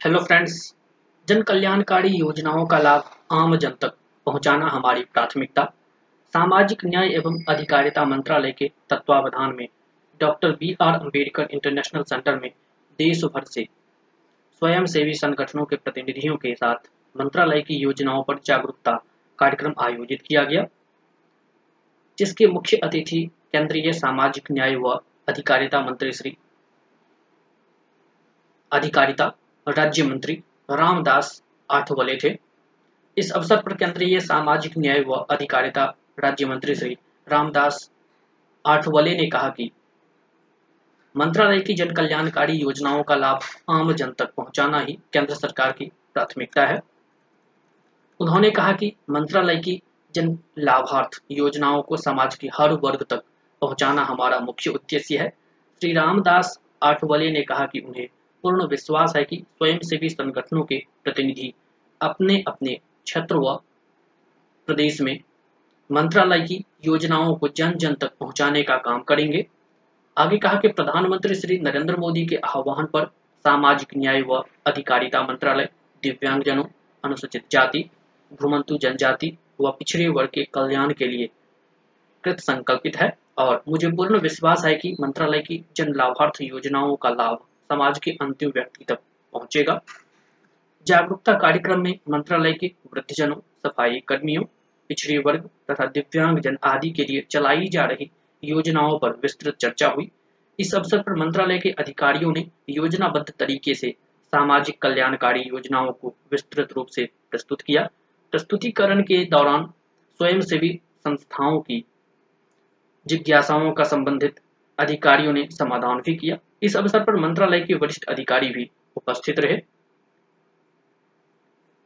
Hello friends जन कल्याणकारी योजनाओं का लाभ आम जन तक पहुंचाना हमारी प्राथमिकता। सामाजिक न्याय एवं अधिकारिता मंत्रालय के तत्वावधान में doctor B R Ambedkar international centre में देश भर से स्वयंसेवी संगठनों के प्रतिनिधियों के साथ मंत्रालय की योजनाओं पर जागरूकता कार्यक्रम आयोजित किया गया, जिसके मुख्य अतिथि केंद्रीय सामाजिक न्याय व अधिकारिता मंत्री श्री अधिकारिता राज्य मंत्री रामदास आठवले थे। इस अवसर पर केंद्रीय सामाजिक न्याय व अधिकारिता राज्य मंत्री श्री रामदास आठवले ने कहा कि मंत्रालय की जन कल्याणकारी योजनाओं का लाभ आम जन तक पहुंचाना ही केंद्र सरकार की प्राथमिकता है। उन्होंने कहा कि मंत्रालय की जन लाभार्थ योजनाओं को समाज के हर वर्ग तक पहुंचाना हमारा मुख्य उद्देश्य है। श्री रामदास आठवले ने कहा कि उन्हें पूर्ण विश्वास है कि स्वयंसेवी संगठनों के प्रतिनिधि अपने अपने क्षेत्र व प्रदेश में मंत्रालय की योजनाओं को जन जन तक पहुँचाने का काम करेंगे। आगे कहा कि प्रधानमंत्री श्री नरेंद्र मोदी के आह्वान पर सामाजिक न्याय व अधिकारिता मंत्रालय, दिव्यांगजनों, अनुसूचित जाति, भ्रूमंतु जनजाति व पिछड़े वर्ग के कल्याण के लिए कृत संकल्पित है और मुझे पूर्ण विश्वास है कि मंत्रालय की जन लाभार्थ योजनाओं का लाभ समाज के अंतिम व्यक्ति तक पहुंचेगा। जागरूकता कार्यक्रम में मंत्रालय के वृद्धजनों सफ़ाई कर्मियों पिछड़े वर्ग तथा दिव्यांग जन आदि के लिए चलाई जा रही योजनाओं पर विस्तृत चर्चा हुई। इस अवसर पर मंत्रालय के अधिकारियों ने योजनाबद्ध तरीके से सामाजिक कल्याणकारी योजनाओं को विस्तृत रूप से प्रस्तुत किया। प्रस्तुतिकरण के दौरान स्वयंसेवी संस्थाओं की जिज्ञासाओं का संबंधित अधिकारियों ने समाधान भी किया। इस अवसर पर मंत्रालय के वरिष्ठ अधिकारी भी उपस्थित रहे।